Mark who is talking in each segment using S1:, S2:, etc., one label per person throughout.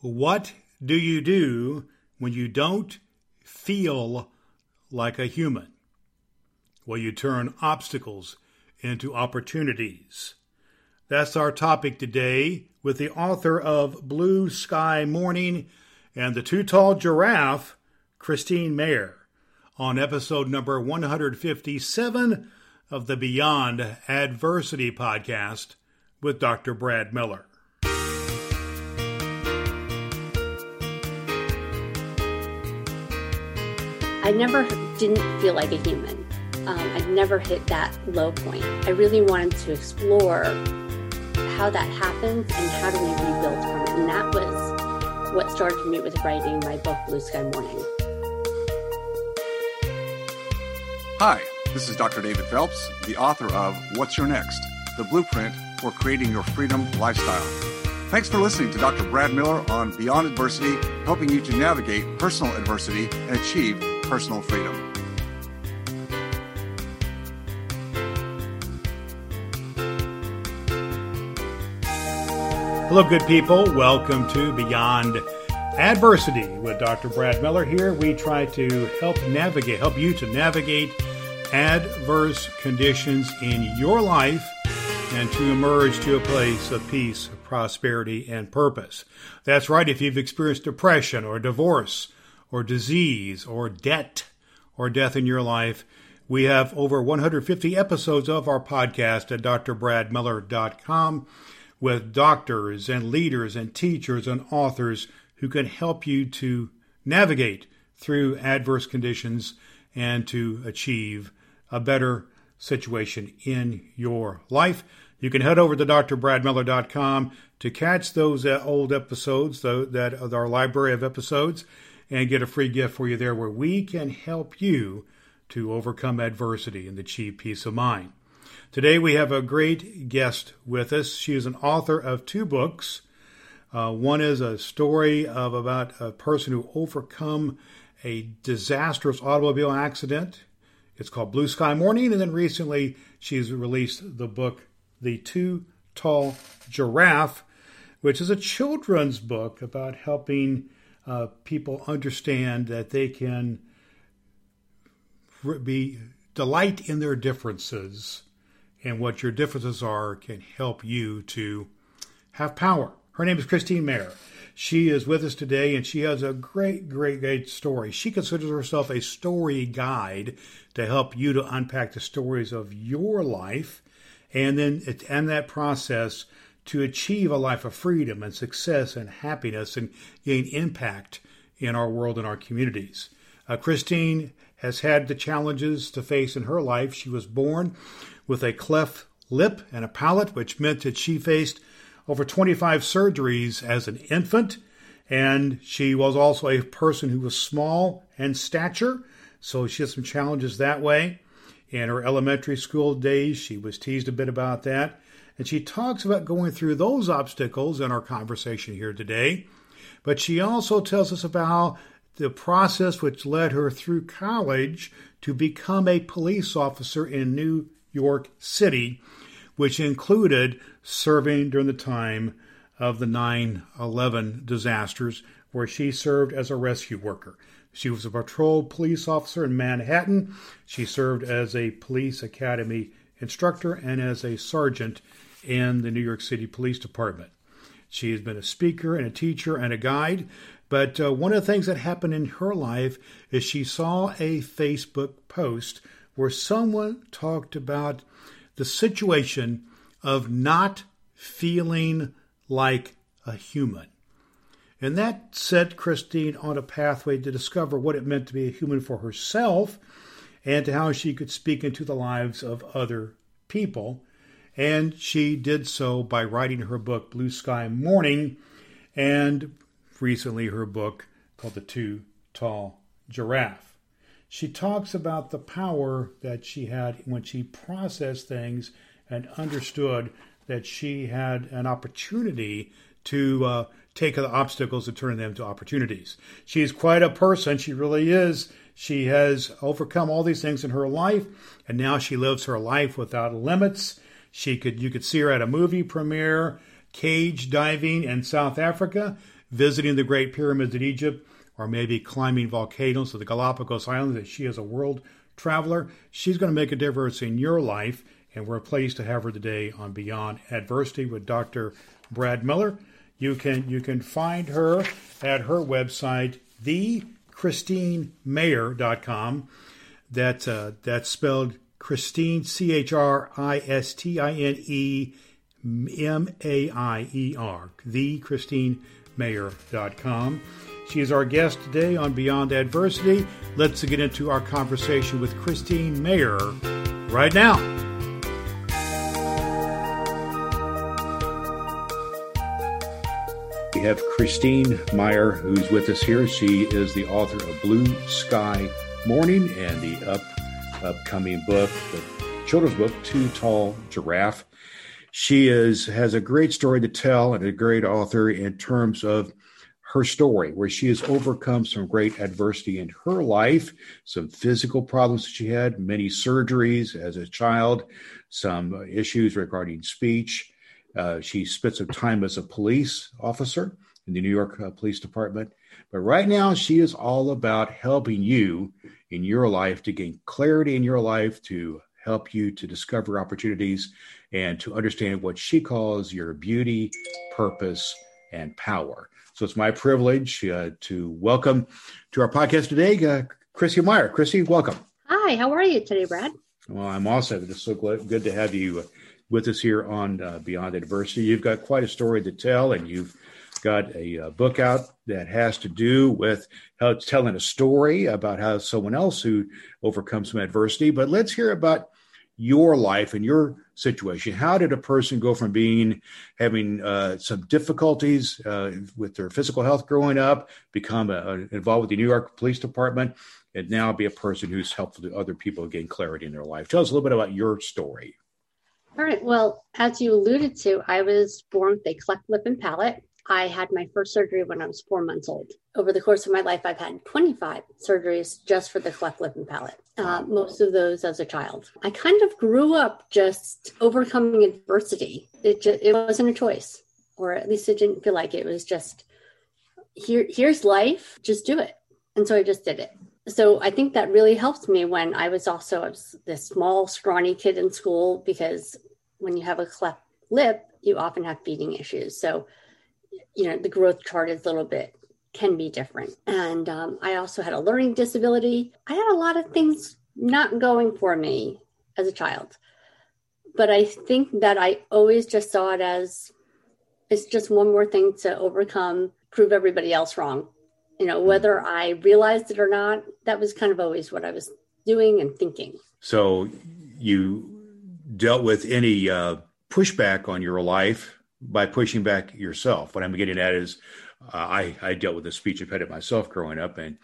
S1: What do you do when you don't feel like a human? Well, you turn obstacles into opportunities. That's our topic today with the author of Blue Sky Morning and the Too Tall Giraffe, Christine Maier, on episode number 157 of the Beyond Adversity podcast with Dr. Brad Miller.
S2: I never didn't feel like a human. Um, I never hit that low point. I really wanted to explore how that happens and how do we rebuild from it. And that was what started for me with writing my book, Blue Sky Morning.
S3: Hi, this is Dr. David Phelps, the author of What's Your Next? The Blueprint for Creating Your Freedom Lifestyle. Thanks for listening to Dr. Brad Miller on Beyond Adversity, helping you to navigate personal adversity and achieve personal freedom.
S1: Hello, good people. Welcome to Beyond Adversity with Dr. Brad Miller here. We try to help navigate, help you to navigate adverse conditions in your life and to emerge to a place of peace, prosperity, and purpose. That's right. If you've experienced depression or divorce, or disease or debt or death in your life, we have over 150 episodes of our podcast at drbradmiller.com with doctors and leaders and teachers and authors who can help you to navigate through adverse conditions and to achieve a better situation in your life. You can head over to drbradmiller.com to catch those uh, old episodes, that are our library of episodes and get a free gift for you there where we can help you to overcome adversity and achieve peace of mind. Today we have a great guest with us. She is an author of two books. Uh, one is a story of about a person who overcome a disastrous automobile accident. It's called Blue Sky Morning, and then recently she's released the book The Too Tall Giraffe, which is a children's book about helping uh, people understand that they can be delight in their differences and what your differences are can help you to have power. Her name is Christine Maier. She is with us today and she has a great, great, great story. She considers herself a story guide to help you to unpack the stories of your life and then end that process to achieve a life of freedom and success and happiness and gain impact in our world and our communities. Uh, Christine has had the challenges to face in her life. She was born with a cleft lip and a palate, which meant that she faced over 25 surgeries as an infant. And she was also a person who was small in stature, so she had some challenges that way. In her elementary school days, she was teased a bit about that. And she talks about going through those obstacles in our conversation here today. But she also tells us about the process which led her through college to become a police officer in New York City, which included serving during the time of the 9 11 disasters, where she served as a rescue worker. She was a patrol police officer in Manhattan. She served as a police academy instructor and as a sergeant in the New York City Police Department. She has been a speaker and a teacher and a guide. But uh, one of the things that happened in her life is she saw a Facebook post where someone talked about the situation of not feeling like a human. And that set Christine on a pathway to discover what it meant to be a human for herself and to how she could speak into the lives of other people and she did so by writing her book Blue Sky Morning and recently her book called The Too Tall Giraffe. She talks about the power that she had when she processed things and understood that she had an opportunity to uh, take the obstacles and turn them to opportunities. She's quite a person. She really is. She has overcome all these things in her life, and now she lives her life without limits. She could you could see her at a movie premiere, cage diving in South Africa,
S4: visiting the Great Pyramids in Egypt, or maybe climbing volcanoes of the Galapagos Islands, that she is a world traveler. She's going to make a difference in your life, and we're pleased to have her today on Beyond Adversity with Dr. Brad Miller. You can you can find her at her website, thechristinemaier.com. That, uh, that's spelled Christine C H R I S T I N E M A I E R. Thechristinemaier.com. She is our guest today on Beyond Adversity. Let's get into our conversation with Christine Maier right now. We have Christine Maier, who's with us here. She is the author of Blue Sky Morning and the up, upcoming book, the children's book, Too Tall Giraffe. She is has a great story to tell and a great author in terms of her story, where she has overcome some great adversity in her life, some physical problems that she had, many surgeries as a child, some issues regarding speech. Uh, she spent some time as a police officer in the New York uh, Police Department. But right now, she is all about helping you in your life to gain clarity in your life, to help you to discover opportunities, and to understand what she calls your beauty, purpose, and power. So it's my privilege uh, to welcome to our podcast today, uh, Chrissy Maier. Chrissy, welcome.
S2: Hi, how are you today, Brad?
S4: Well, I'm also just so glad, good to have you uh, with us here on uh, Beyond Adversity. You've got quite a story to tell, and you've got a, uh, book out that has to do with how it's telling a story about how someone else who overcomes some adversity. But let's hear about your life and your situation. How did a person go from being having uh, some difficulties uh, with their physical health growing up, become a, a, involved with the New York Police Department, and now be a person who's helpful to other people gain clarity in their life? Tell us a little bit about your story.
S2: All right. Well, as you alluded to, I was born with a cleft lip and palate. I had my first surgery when I was four months old. Over the course of my life, I've had 25 surgeries just for the cleft lip and palate, uh, most of those as a child. I kind of grew up just overcoming adversity. It, just, it wasn't a choice, or at least it didn't feel like it. it was just here. Here's life. Just do it. And so I just did it. So I think that really helped me when I was also I was this small, scrawny kid in school because when you have a cleft lip, you often have feeding issues. So you know the growth chart is a little bit can be different. And um, i also had a learning disability. I had a lot of things not going for me as a child. But i think that i always just saw it as it's just one more thing to overcome prove everybody else wrong. You know whether i realized it or not that was kind of always what i was doing and thinking.
S4: So you dealt with any uh, pushback on your life by pushing back yourself. What I'm getting at is, uh, I I dealt with a speech impediment myself growing up and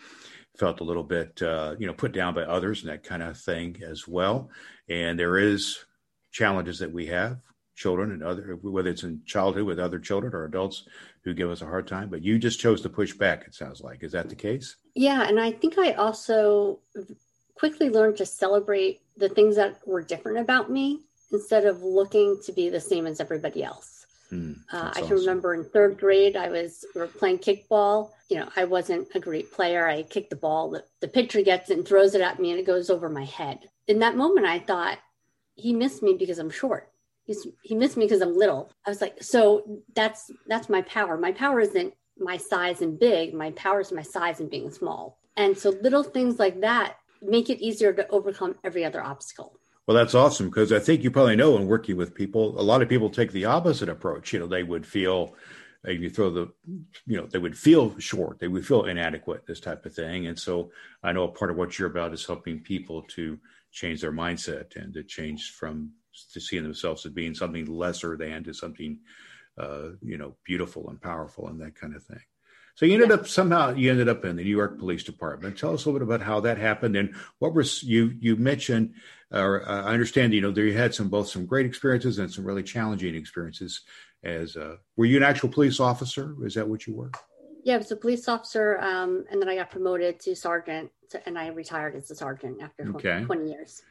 S4: felt a little bit uh, you know put down by others and that kind of thing as well. And there is challenges that we have, children and other whether it's in childhood with other children or adults who give us a hard time. But you just chose to push back. It sounds like is that the case?
S2: Yeah, and I think I also quickly learned to celebrate the things that were different about me instead of looking to be the same as everybody else. Mm, uh, I can awesome. remember in third grade, I was we were playing kickball. You know, I wasn't a great player. I kicked the ball. The, the pitcher gets it and throws it at me, and it goes over my head. In that moment, I thought he missed me because I'm short. He's, he missed me because I'm little. I was like, so that's that's my power. My power isn't my size and big. My power is my size and being small. And so little things like that make it easier to overcome every other obstacle.
S4: Well, that's awesome because I think you probably know in working with people, a lot of people take the opposite approach. You know, they would feel if you throw the, you know, they would feel short, they would feel inadequate, this type of thing. And so I know a part of what you're about is helping people to change their mindset and to change from to seeing themselves as being something lesser than to something, uh, you know, beautiful and powerful and that kind of thing. So you ended up somehow you ended up in the New York Police Department. Tell us a little bit about how that happened and what was you you mentioned or uh, I understand you know there you had some both some great experiences and some really challenging experiences. As uh, were you an actual police officer? Is that what you were?
S2: Yeah, I was a police officer, um, and then I got promoted to sergeant, to, and I retired as a sergeant after okay. 20 years.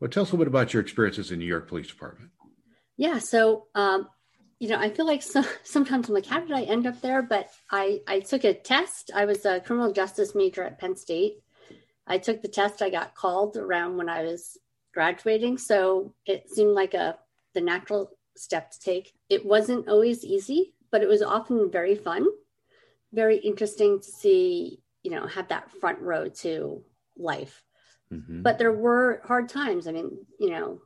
S4: Well, tell us a little bit about your experiences in New York Police Department.
S2: Yeah, so um, you know, I feel like so, sometimes I'm like, how did I end up there? But I, I took a test. I was a criminal justice major at Penn State. I took the test. I got called around when I was graduating, so it seemed like a the natural step to take. It wasn't always easy, but it was often very fun, very interesting to see. You know, have that front row to life. Mm-hmm. But there were hard times. I mean, you know,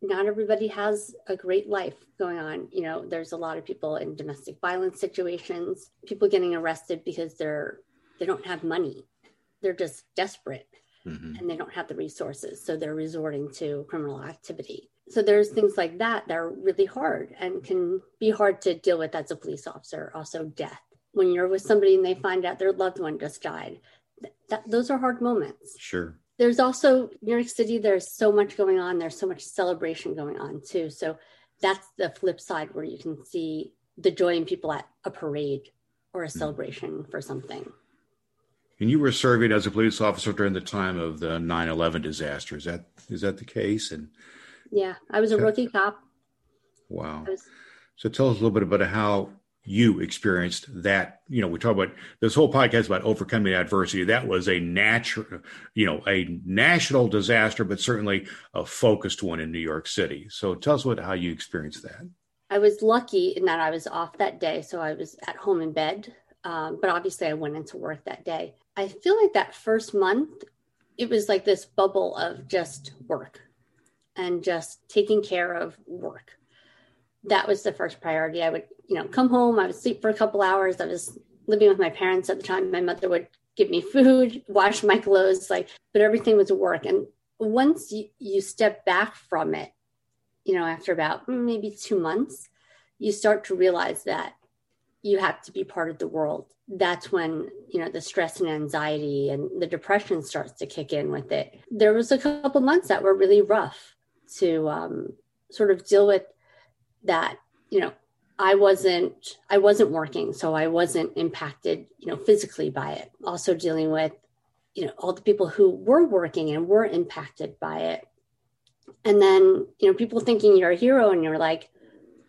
S2: not everybody has a great life going on. You know, there's a lot of people in domestic violence situations, people getting arrested because they're they don't have money. They're just desperate mm-hmm. and they don't have the resources. So they're resorting to criminal activity. So there's things like that that are really hard and can be hard to deal with as a police officer. Also death. When you're with somebody and they find out their loved one just died, that, those are hard moments.
S4: Sure
S2: there's also New York City, there's so much going on. There's so much celebration going on too. So that's the flip side where you can see the joy in people at a parade or a hmm. celebration mm-hmm. for something.
S4: And you were serving as a police officer during the time of the 9/11 disaster. Is that is that the case? And
S2: yeah, I was a rookie cop.
S4: Wow. Was, so tell us a little bit about how you experienced that you know we talk about this whole podcast about overcoming adversity that was a natural you know a national disaster but certainly a focused one in new york city so tell us what how you experienced that
S2: i was lucky in that i was off that day so i was at home in bed um, but obviously i went into work that day i feel like that first month it was like this bubble of just work and just taking care of work that was the first priority. I would, you know, come home, I would sleep for a couple hours. I was living with my parents at the time. My mother would give me food, wash my clothes, like, but everything was work. And once you, you step back from it, you know, after about maybe two months, you start to realize that you have to be part of the world. That's when, you know, the stress and anxiety and the depression starts to kick in with it. There was a couple months that were really rough to um, sort of deal with that you know i wasn't i wasn't working so i wasn't impacted you know physically by it also dealing with you know all the people who were working and were impacted by it and then you know people thinking you're a hero and you're like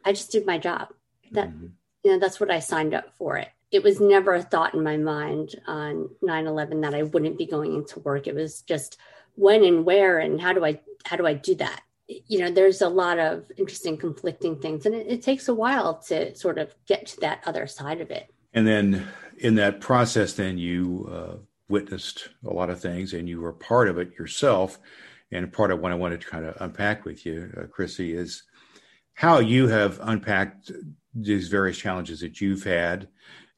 S2: i just did my job that mm-hmm. You know that's what i signed up for it. It was never a thought in my mind on 9-11 that i wouldn't be going into work. It was just when and where and how do i how do i do that? You know there's a lot of interesting conflicting things and it, it, takes a while to sort of get to that other side of it.
S4: And then in that process then you uh, witnessed a lot of things and you were part of it yourself. And part of what i wanted to kind of unpack with you uh, chrissy is how you have unpacked these various challenges that you've had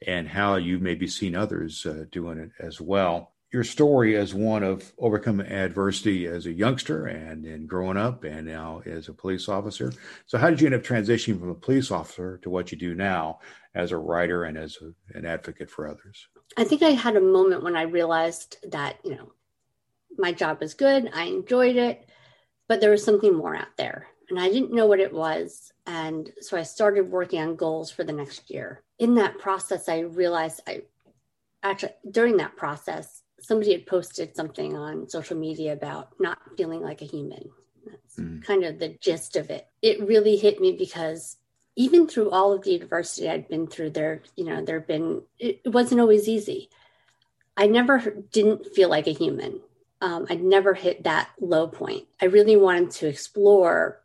S4: and how you've maybe seen others uh, doing it as well your story as one of overcoming adversity as a youngster and then growing up and now as a police officer. So, how did you end up transitioning from a police officer to what you do now as a writer and as a, an advocate for others?
S2: I think I had a moment when I realized that, you know, my job was good, I enjoyed it, but there was something more out there. And I didn't know what it was. And so I started working on goals for the next year. In that process, I realized I actually, during that process, somebody had posted something on social media about not feeling like a human. That's mm. kind of the gist of it. It really hit me because even through all of the adversity I'd been through, there, you know, there have been, it, it wasn't always easy. I never didn't feel like a human. Um, I'd never hit that low point. I really wanted to explore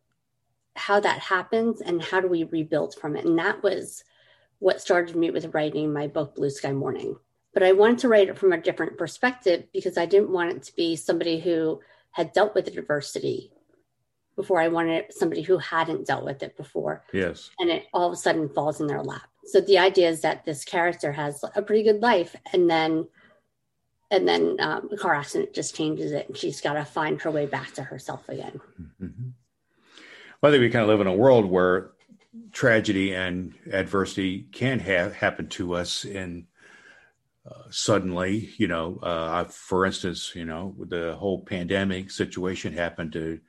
S2: how that happens and how do we rebuild from it. And that was what started me with writing my book, Blue Sky Morning but I wanted to write it from a different perspective because I didn't want it to be somebody who had dealt with diversity before. I wanted somebody who hadn't dealt with it before.
S4: Yes.
S2: And it all of a sudden falls in their lap. So the idea is that this character has a pretty good life and then and then um, a car accident just changes it and she's got to find her way back to herself again. Mm-hmm.
S4: I think we kind of live in a world where tragedy and adversity can have happen to us in uh, suddenly, you know, uh, for instance, you know, the whole pandemic situation happened to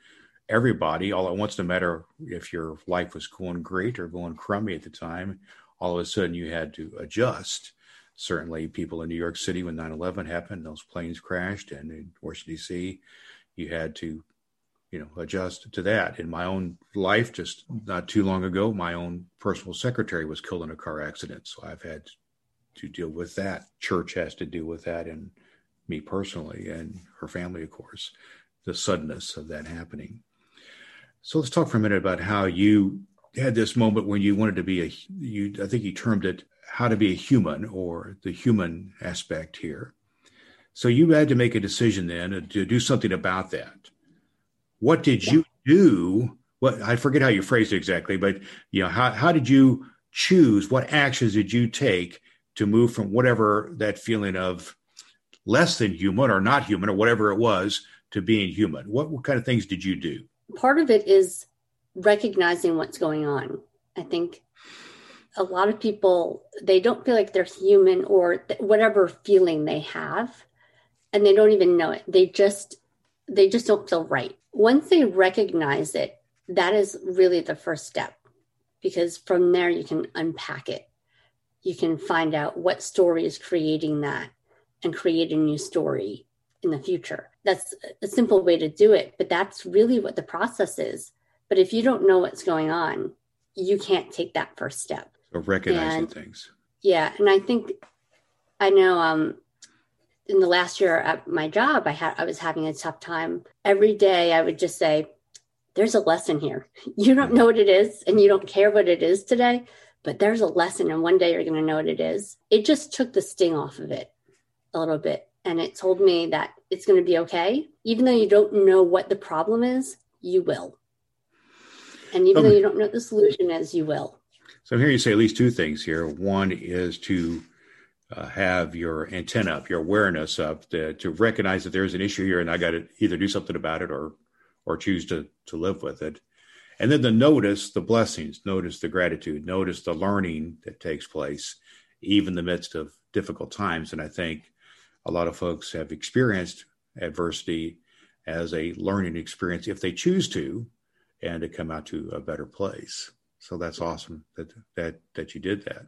S4: everybody all at once, no matter if your life was going great or going crummy at the time, all of a sudden you had to adjust. Certainly, people in New York City when 9 11 happened, those planes crashed, and in Washington, D.C., you had to you know adjust to that. In my own life just not too long ago my own personal secretary was killed in a car accident. So i've had to deal with that. Church has to deal with that and me personally and her family of course the suddenness of that happening. So let's talk for a minute about how you had this moment when you wanted to be a you i think you termed it how to be a human or the human aspect here. So you had to make a decision then to do something about that what did you do? What I forget how you phrased it exactly, but you know, how, how did you choose? What actions did you take to move from whatever that feeling of less than human or not human or whatever it was to being human? What, what kind of things did you do?
S2: Part of it is recognizing what's going on. I think a lot of people they don't feel like they're human or th- whatever feeling they have and they don't even know it they just they just don't feel right once they recognize it, that is really the first step because from there you can unpack it. You can find out what story is creating that and create a new story in the future. That's a simple way to do it, but that's really what the process is. But if you don't know what's going on, you can't take that first step.
S4: So recognizing and, things.
S2: Yeah. And I think I know um, in the last year at my job, I had I was having a tough time. Every day I would just say, There's a lesson here. You don't know what it is and you don't care what it is today, but there's a lesson and one day you're gonna know what it is. It just took the sting off of it a little bit. And it told me that it's gonna be okay. Even though you don't know what the problem is, you will. And even okay. though you don't know what the solution is, you will.
S4: So I'm hearing you say at least two things here. One is to uh, have your antenna up, your awareness up, to, to recognize that there's an issue here, and I got to either do something about it or or choose to to live with it. And then to notice the blessings, notice the gratitude, notice the learning that takes place, even in the midst of difficult times. And I think a lot of folks have experienced adversity as a learning experience if they choose to, and to come out to a better place. So that's awesome that that that you did that.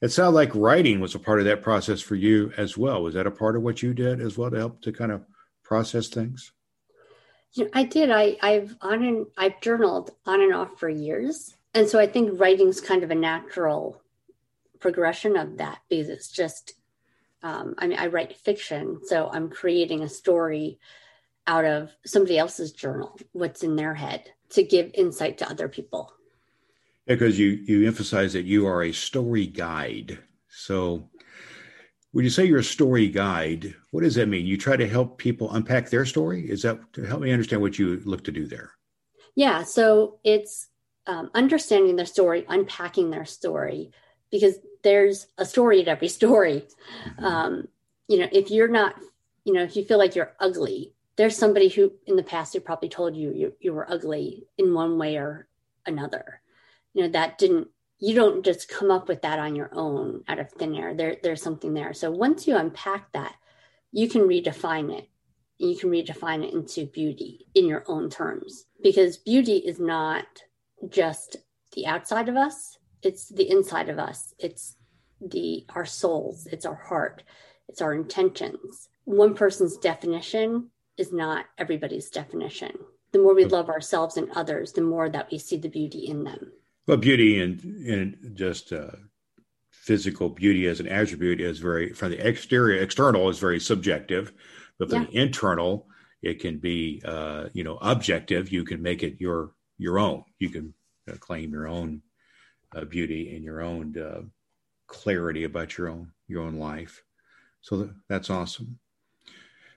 S4: It sounded like writing was a part of that process for you as well. Was that a part of what you did as well to help to kind of process things?
S2: Yeah, I did. I, I've on and I've journaled on and off for years, and so I think writing's kind of a natural progression of that because it's just. Um, I mean, I write fiction, so I'm creating a story out of somebody else's journal, what's in their head, to give insight to other people
S4: because you you emphasize that you are a story guide. So, when you say you're a story guide, what does that mean? You try to help people unpack their story. Is that to help me understand what you look to do there?
S2: Yeah. So it's um, understanding their story, unpacking their story, because there's a story at every story. Mm-hmm. Um, you know, if you're not, you know, if you feel like you're ugly, there's somebody who in the past who probably told you you, you were ugly in one way or another you know that didn't you don't just come up with that on your own out of thin air. There there's something there. So once you unpack that you can redefine it. You can redefine it into beauty in your own terms because beauty is not just the outside of us. It's the inside of us. It's the our souls. It's our heart. It's our intentions. One person's definition is not everybody's definition. The more we love ourselves and others the more that we see the beauty in them
S4: well, beauty and, and just uh, physical beauty as an attribute is very, from the exterior, external is very subjective, but from yeah. the internal, it can be, uh, you know, objective. You can make it your your own. You can uh, claim your own uh, beauty and your own uh, clarity about your own your own life. So that's awesome.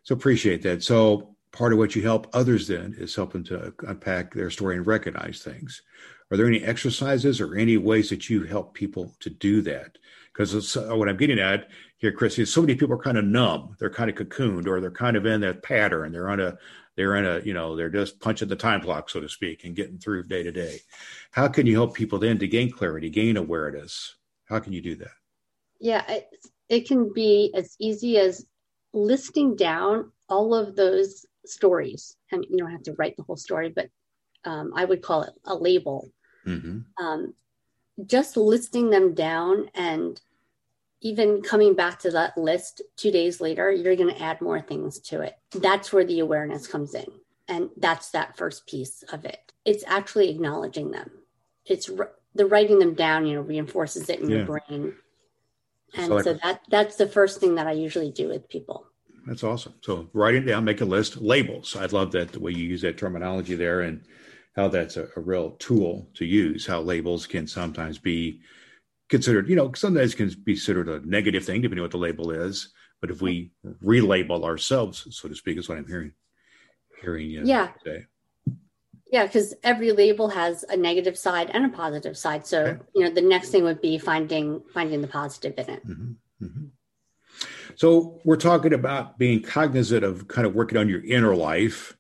S4: So appreciate that. So part of what you help others then is helping to unpack their story and recognize things. Are there any exercises or any ways that you help people to do that? Because uh, what I'm getting at here, Chris, is so many people are kind of numb. They're kind of cocooned, or they're kind of in that pattern. They're on a, they're in a, you know, they're just punching the time clock, so to speak, and getting through day to day. How can you help people then to gain clarity, gain awareness? How can you do that?
S2: Yeah, it, it can be as easy as listing down all of those stories. And you don't have to write the whole story, but um, I would call it a label Mm-hmm. Um, just listing them down and even coming back to that list two days later, you're going to add more things to it. That's where the awareness comes in. And that's that first piece of it. It's actually acknowledging them. It's the writing them down, you know, reinforces it in yeah. your brain. And so, like, so that that's the first thing that I usually do with people.
S4: That's awesome. So write it down, make a list, labels. I love that the way you use that terminology there and how that's a, a real tool to use, how labels can sometimes be considered, you know, sometimes can be considered a negative thing, depending on what the label is. But if we relabel ourselves, so to speak, is what I'm hearing hearing you
S2: yeah. say. Yeah, because every label has a negative side and a positive side. So okay. you know, the next thing would be finding finding the positive in it. Mm-hmm. Mm-hmm.
S4: So we're talking about being cognizant of kind of working on your inner life,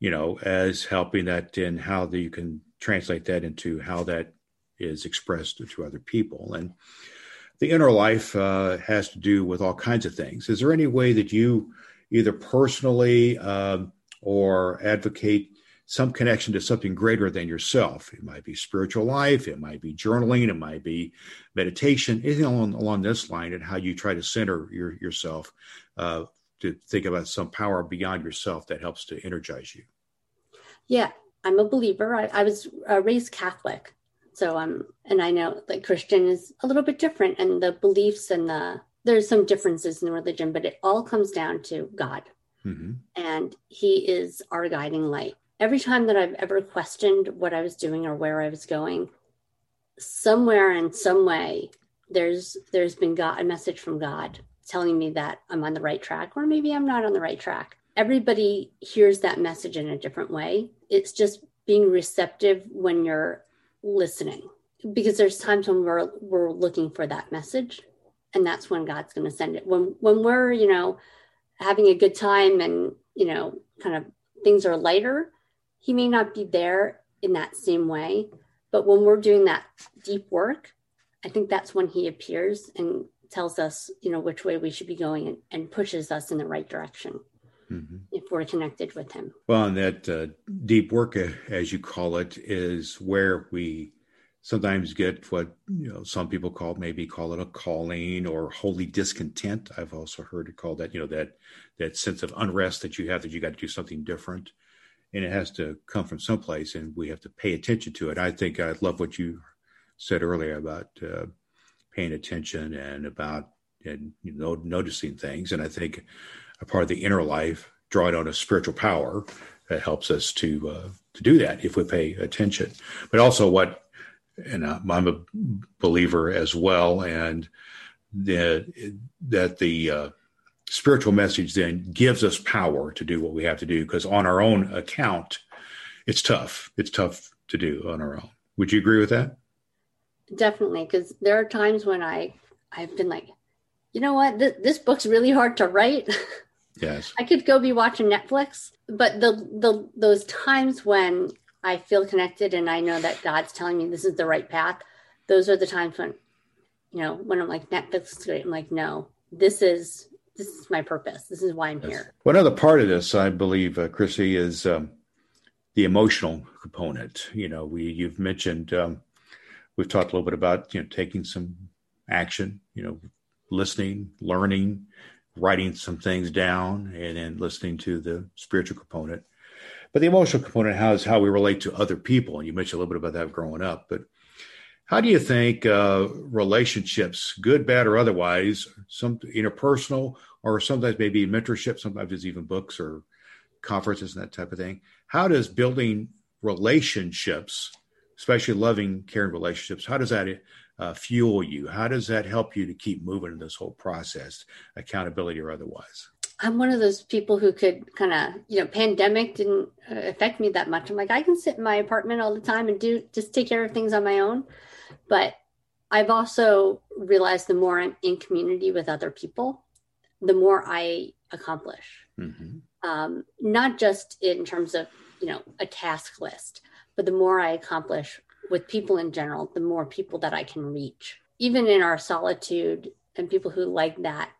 S4: you know, as helping that in how that you can translate that into how that is expressed to other people. And the inner life uh, has to do with all kinds of things. Is there any way that you either personally um, or advocate some connection to something greater than yourself. It might be spiritual life, it might be journaling, it might be meditation, anything along, along this line, and how you try to center your, yourself uh, to think about some power beyond yourself that helps to energize you.
S2: Yeah, I'm a believer. I, I was uh, raised Catholic, so I'm, and I know that Christian is a little bit different, and the beliefs and the there's some differences in religion, but it all comes down to God. Mm-hmm. And he is our guiding light every time that I've ever questioned what I was doing or where I was going, somewhere in some way, there's there's been God a message from God telling me that I'm on the right track, or maybe I'm not on the right track. Everybody hears that message in a different way. It's just being receptive when you're listening. Because there's times when we're we're looking for that message. And that's when God's gonna send it. When when we're, you know, having a good time and, you know, kind of things are lighter, he may not be there in that same way. But when we're doing that deep work, I think that's when he appears and tells us, you know, which way we should be going and, and pushes us in the right direction mm-hmm. if we're connected with him.
S4: Well, and that uh, deep work, uh, as you call it, is where we sometimes get what you know some people call maybe call it a calling or holy discontent. I've also heard it called that. You know that that sense of unrest that you have that you got to do something different and it has to come from someplace, and we have to pay attention to it. I think I love what you said earlier about uh, paying attention and about and you know noticing things, and I think a part of the inner life, drawing on a spiritual power, that helps us to uh, to do that if we pay attention. But also, what and I'm a believer as well, and that that the uh, spiritual message then gives us power to do what we have to do because on our own account it's tough. It's tough to do on our own. Would you agree with that
S2: definitely because there are times when i i've been like you know what Th- this book's really hard to write
S4: yes
S2: i could go be watching netflix but the the those times when i feel connected and i know that god's telling me this is the right path those are the times when you know when i'm like netflix is great i'm like no this is this is my purpose. This is why I'm yes. here.
S4: One other part of this, I believe, uh, Chrissy, is um, the emotional component. You know, we you've mentioned um, we've talked a little bit about you know taking some action. You know, listening, learning, writing some things down, and then listening to the spiritual component. But the emotional component how is how we relate to other people, and you mentioned a little bit about that growing up, but how do you think uh, relationships, good, bad, or otherwise, some interpersonal, or sometimes maybe mentorship, sometimes it's even books or conferences and that type of thing. How does building relationships, especially loving, caring relationships, how does that uh, fuel you? How does that help you to keep moving in this whole process, accountability or otherwise?
S2: I'm one of those people who could kind of, you know, pandemic didn't uh, affect me that much. I'm like, I can sit in my apartment all the time and do just take care of things on my own. But I've also realized the more I'm in community with other people, the more I accomplish. Mm-hmm. Um, not just in terms of, you know, a task list, but the more I accomplish with people in general, the more people that I can reach. Even in our solitude and people who like that,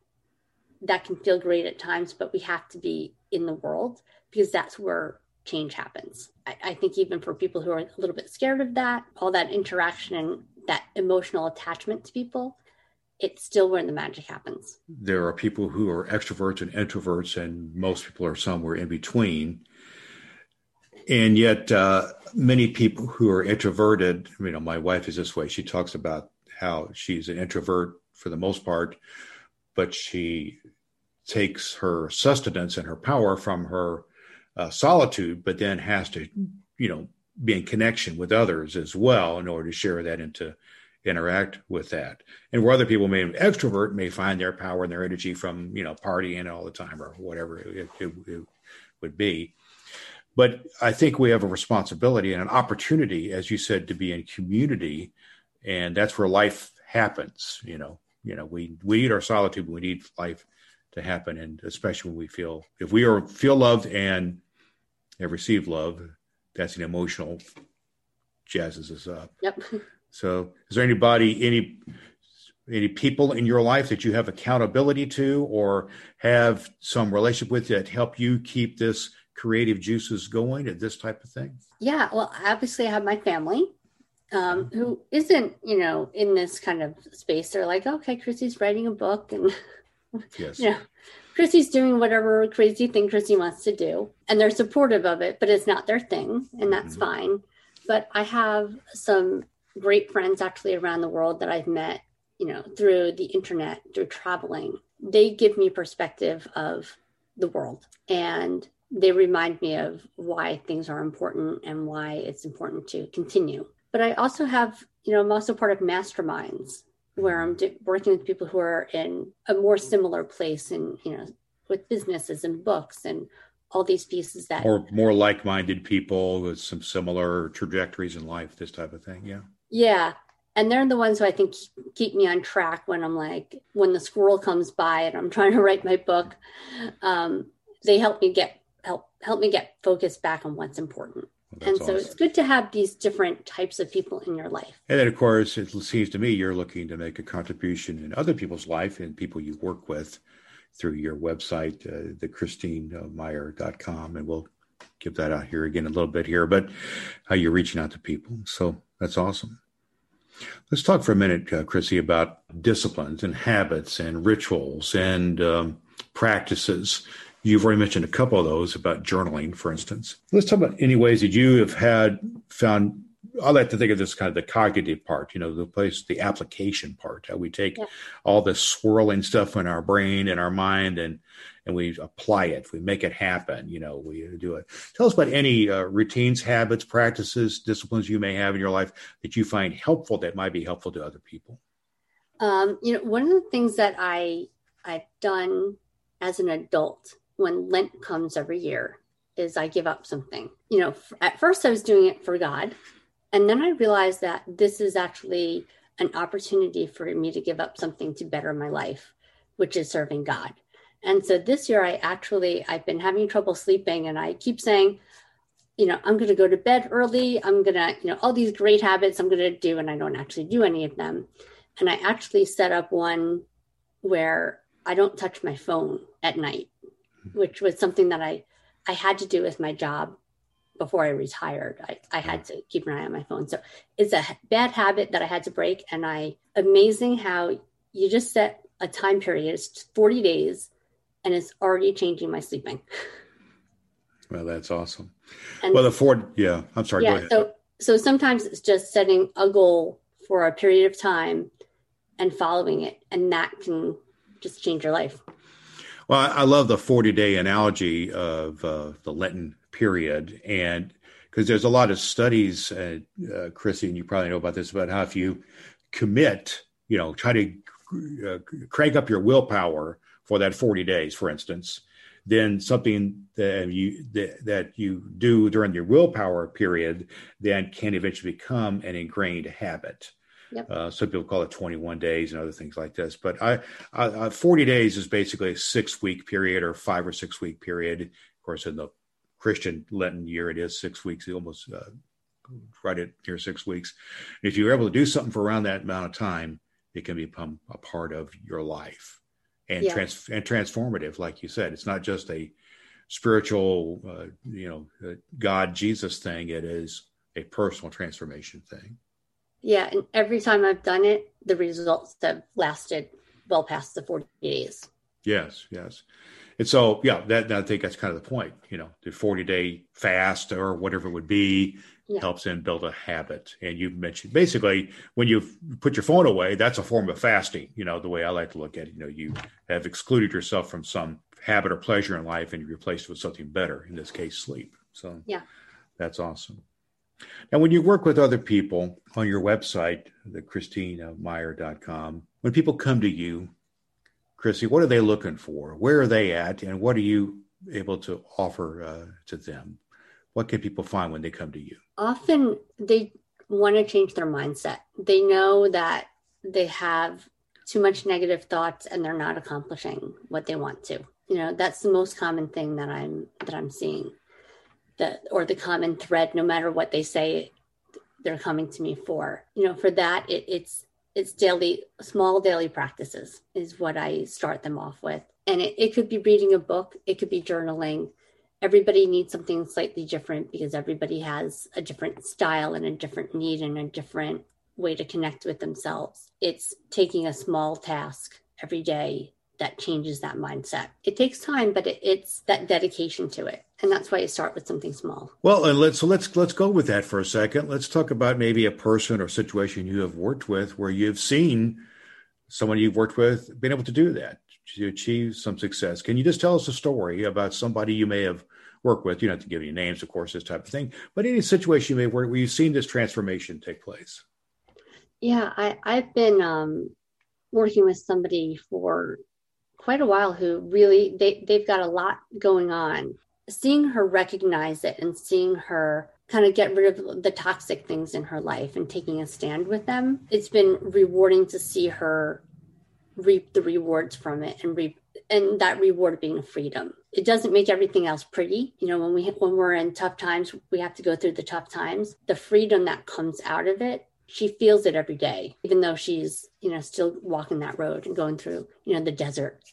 S2: that can feel great at times, but we have to be in the world because that's where change happens. I, I, think even for people who are a little bit scared of that, all that interaction and that emotional attachment to people, it's still where the magic happens.
S4: There are people who are extroverts and introverts, and most people are somewhere in between. And yet, uh, many people who are introverted, you know, my wife is this way. She talks about how she's an introvert for the most part, but she takes her sustenance and her power from her uh, solitude, but then has to, you know, be in connection with others as well in order to share that and to interact with that. And where other people may be extrovert may find their power and their energy from, you know, partying all the time or whatever it, it, it would be. But I think we have a responsibility and an opportunity, as you said, to be in community, and that's where life happens. You know, you know, we we need our solitude, but we need life to happen, and especially when we feel if we are feel loved and have received love, that's an emotional jazzes us up.
S2: Yep.
S4: So, is there anybody, any any people in your life that you have accountability to, or have some relationship with that help you keep this creative juices going at this type of thing?
S2: Yeah. Well, obviously, I have my family. Um, who isn't, you know, in this kind of space. They're like, okay, Chrissy's writing a book and
S4: yes.
S2: you know, Chrissy's doing whatever crazy thing Chrissy wants to do. And they're supportive of it, but it's not their thing, and that's mm-hmm. fine. But I have some great friends actually around the world that I've met, you know, through the internet, through traveling. They give me perspective of the world and they remind me of why things are important and why it's important to continue. But I also have, you know, I'm also part of masterminds where I'm working with people who are in a more similar place and, you know, with businesses and books and all these pieces that
S4: or more like-minded people with some similar trajectories in life this type of thing yeah
S2: yeah. And they're the ones who I think keep me on track when I'm like, when the squirrel comes by and I'm trying to write my book. Um, they help me get help help me get focused back on what's important. Well, and so awesome. it's good to have these different types of people in your life.
S4: And then, of course, it seems to me you're looking to make a contribution in other people's life and people you work with through your website, uh, thechristinemaier.com. And we'll give that out here again a little bit here, but how you're reaching out to people. So that's awesome. Let's talk for a minute, uh, Chrissy, about disciplines and habits and rituals and um, practices. You've already mentioned a couple of those about journaling, for instance. Let's talk about any ways that you have had found. I like to think of this kind of the cognitive part, you know, the place, the application part. How we take yeah. all this swirling stuff in our brain and our mind and and we apply it. We make it happen. You know, we do it. Tell us about any uh, routines, habits, practices, disciplines you may have in your life that you find helpful that might be helpful to other people.
S2: Um, you know, one of the things that I I've done as an adult when Lent comes every year is I give up something. You know, at first I was doing it for God, and then I realized that this is actually an opportunity for me to give up something to better my life, which is serving God. And so this year, I actually I've been having trouble sleeping, and I keep saying, you know, I'm going to go to bed early. I'm going to, you know, all these great habits I'm going to do, and I don't actually do any of them. And I actually set up one where I don't touch my phone at night, which was something that I I had to do with my job before I retired. I, I had to keep an eye on my phone. So it's a bad habit that I had to break. And I amazing how you just set a time period. It's 40 days and it's already changing my sleeping.
S4: Well, that's awesome. And well, the Ford, yeah, I'm sorry. Yeah,
S2: so so sometimes it's just setting a goal for a period of time and following it, and that can just change your life.
S4: Well, I love the 40 day analogy of uh, the Lenten period, and because there's a lot of studies, uh, uh, Chrissy, and you probably know about this, about how if you commit, you know, try to uh, crank up your willpower for that 40 days, for instance, then something that you that, that you do during your willpower period then can eventually become an ingrained habit. Yep. Uh, some people call it 21 days and other things like this. But I, I, 40 days is basically a six week period or five or six week period. Of course, in the Christian Lenten year, it is six weeks, almost uh, right at near six weeks. If you're able to do something for around that amount of time, it can become a part of your life and yeah. trans and transformative, like you said. It's not just a spiritual, uh, you know, uh, God Jesus thing. It is a personal transformation thing.
S2: Yeah, and every time I've done it, the results have lasted well past the forty days.
S4: Yes, yes. And so, yeah, that I think that's kind of the point. You know, the 40 day fast or whatever it would be yeah. helps them build a habit. And you mentioned basically when you put your phone away, that's a form of fasting. You know, the way I like to look at it, you know, you have excluded yourself from some habit or pleasure in life and you replace it with something better, in this case, sleep. So,
S2: yeah,
S4: that's awesome. Now, when you work with other people on your website, the ChristineMaier.com, when people come to you, Christy, what are they looking for? Where are they at? And what are you able to offer uh, to them? What can people find when they come to you?
S2: Often they want to change their mindset. They know that they have too much negative thoughts and they're not accomplishing what they want to. You know, that's the most common thing that I'm that I'm seeing. That or the common thread, no matter what they say, they're coming to me for. You know, for that it, it's it's daily small daily practices is what i start them off with. And it, it could be reading a book it could be journaling. Everybody needs something slightly different because everybody has a different style and a different need and a different way to connect with themselves. It's taking a small task every day that changes that mindset. It takes time, but it, it's that dedication to it, and that's why you start with something small.
S4: Well, and let's so let's let's go with that for a second. Let's talk about maybe a person or situation you have worked with where you've seen someone you've worked with being able to do that to achieve some success. Can you just tell us a story about somebody you may have worked with? You don't have to give any names, of course, this type of thing, but any situation you may work where you've seen this transformation take place.
S2: Yeah, I, I've been um, working with somebody for quite a while who really they they've got a lot going on. Seeing her recognize it and seeing her kind of get rid of the toxic things in her life and taking a stand with them, it's been rewarding to see her reap the rewards from it and reap and that reward being freedom. It doesn't make everything else pretty. You know, when we when we're in tough times, we have to go through the tough times. The freedom that comes out of it she feels it every day, even though she's, you know, still walking that road and going through, you know, the desert,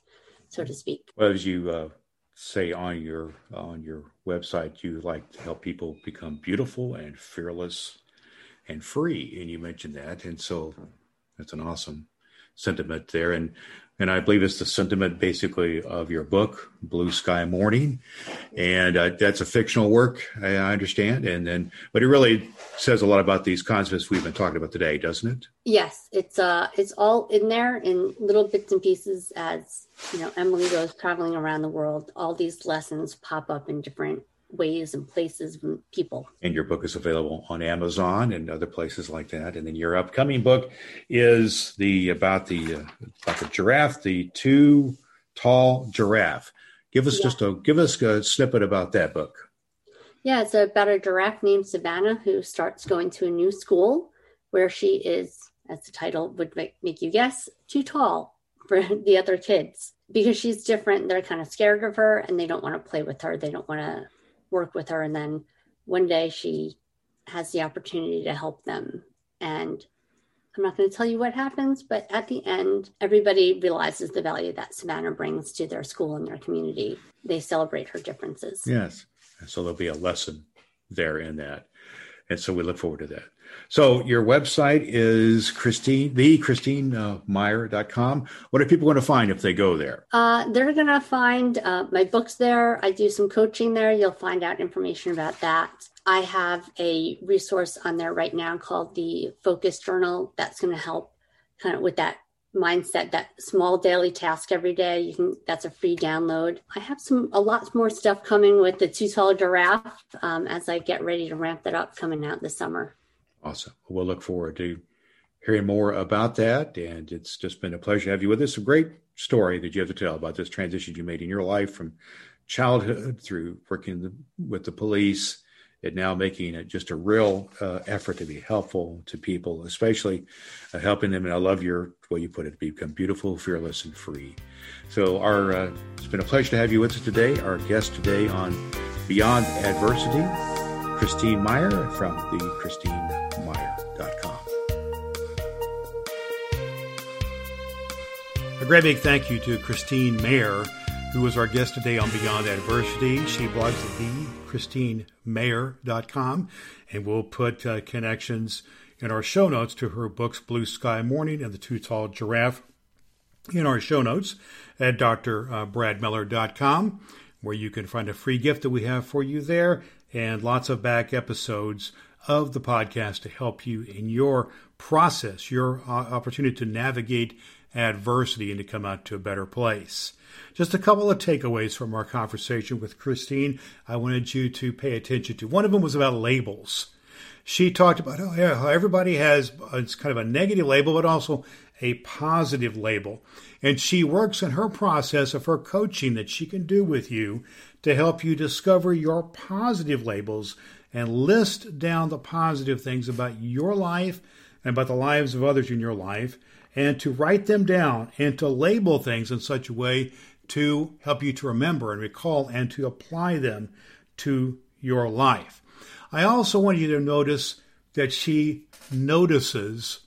S2: so to speak.
S4: Well, as you uh, say on your on your website, you like to help people become beautiful and fearless and free, and you mentioned that, and so that's an awesome sentiment there. And and I believe it's the sentiment basically of your book, Blue Sky Morning, and uh, that's a fictional work, I understand, and then but it really says a lot about these concepts we've been talking about today, doesn't it?
S2: Yes, it's uh, it's all in there in little bits and pieces as you know. Emily goes traveling around the world. All these lessons pop up in different ways and places and people.
S4: And your book is available on Amazon and other places like that. And then your upcoming book is the about the uh, about the giraffe, the too tall giraffe. Give us yeah. just a give us a snippet about that book.
S2: Yeah, it's about a giraffe named Savannah who starts going to a new school where she is, as the title would make, make you guess, too tall for the other kids because she's different. They're kind of scared of her and they don't want to play with her. They don't want to work with her. And then one day she has the opportunity to help them. And I'm not going to tell you what happens, but at the end, everybody realizes the value that Savannah brings to their school and their community. They celebrate her differences.
S4: Yes. So there'll be a lesson there in that. And so we look forward to that. So your website is Christine, the Christine uh. What are people going to find if they go there?
S2: Uh, they're going to find uh, my books there. I do some coaching there. You'll find out information about that. I have a resource on there right now called the Focus Journal that's going to help kind of with that mindset that small daily task every day you can that's a free download i have some a lot more stuff coming with the too tall giraffe um, as i get ready to ramp that up coming out this summer
S4: Awesome. We'll look forward to hearing more about that. And it's just been a pleasure to have you with us. A great story that you have to tell about this transition you made in your life from childhood through working with the police now making it just a real uh, effort to be helpful to people, especially uh, helping them. And I love your way you put it, become beautiful, fearless, and free. So our uh, it's been a pleasure to have you with us today. Our guest today on Beyond Adversity, Christine Maier from the Christine A great big thank you to Christine Maier, who was our guest today on Beyond Adversity. She blogs at thechristinemaier.com, and we'll put uh, connections in our show notes to her books, Blue Sky Morning and The Too Tall Giraffe.
S1: in our show notes at drbradmiller.com, where you can find a free gift that we have for you there and lots of back episodes of the podcast to help you in your process, your uh, opportunity to navigate adversity and to come out to a better place. Just a couple of takeaways from our conversation with Christine I wanted you to pay attention to. One of them was about labels. She talked about oh, yeah, how everybody has uh, it's kind of a negative label, but also a positive label. And she works in her process of her coaching that she can do with you to help you discover your positive labels and list down the positive things about your life and about the lives of others in your life, and to write them down and to label things in such a way to help you to remember and recall and to apply them to your life. I also want you to notice that she notices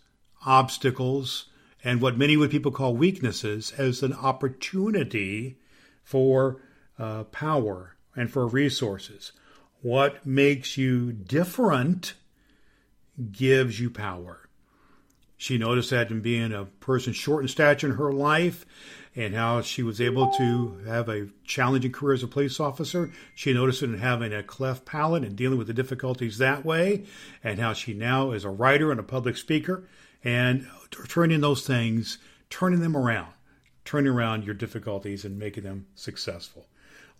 S1: obstacles and what many would people call weaknesses as an opportunity for uh, power and for resources. What makes you different gives you power. She noticed that in being a person short in stature in her life and how she was able to have a challenging career as a police officer. She noticed it in having a cleft palate and dealing with the difficulties that way, and how she now is a writer and a public speaker, and turning those things, turning them around, turning around your difficulties and making them successful.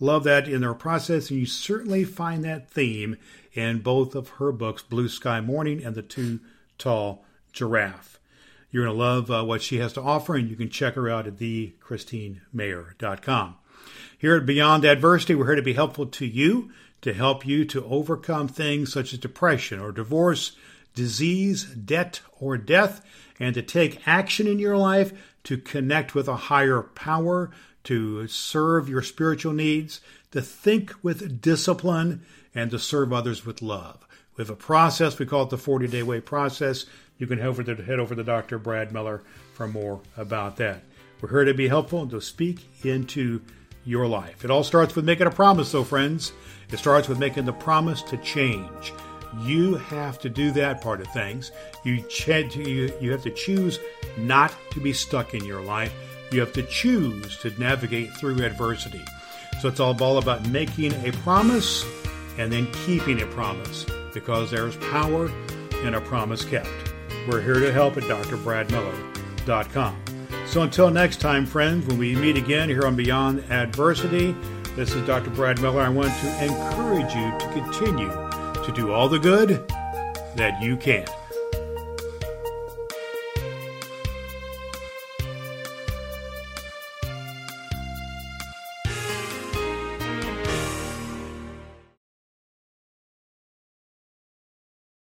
S1: Love that in their process, and you certainly find that theme in both of her books, Blue Sky Morning and The Too Tall Giraffe. You're going to love uh, what she has to offer, and you can check her out at thechristinemaier.com. Here at Beyond Adversity, we're here to be helpful to you, to help you to overcome things such as depression or divorce, disease, debt, or death, and to take action in your life to connect with a higher power, to serve your spiritual needs, to think with discipline, and to serve others with love. We have a process, we call it the 40 day way process. You can head over to, head over to Dr. Brad Miller for more about that. We're here to be helpful and to speak into your life. It all starts with making a promise, though, friends. It starts with making the promise to change. You have to do that part of things. You, ch- you, you have to choose not to be stuck in your life you have to choose to navigate through adversity. So it's all about making a promise and then keeping a promise because there's power in a promise kept. We're here to help at drbradmiller.com. So until next time, friends, when we meet again here on Beyond Adversity, this is Dr. Brad Miller. I want to encourage you to continue to do all the good that you can.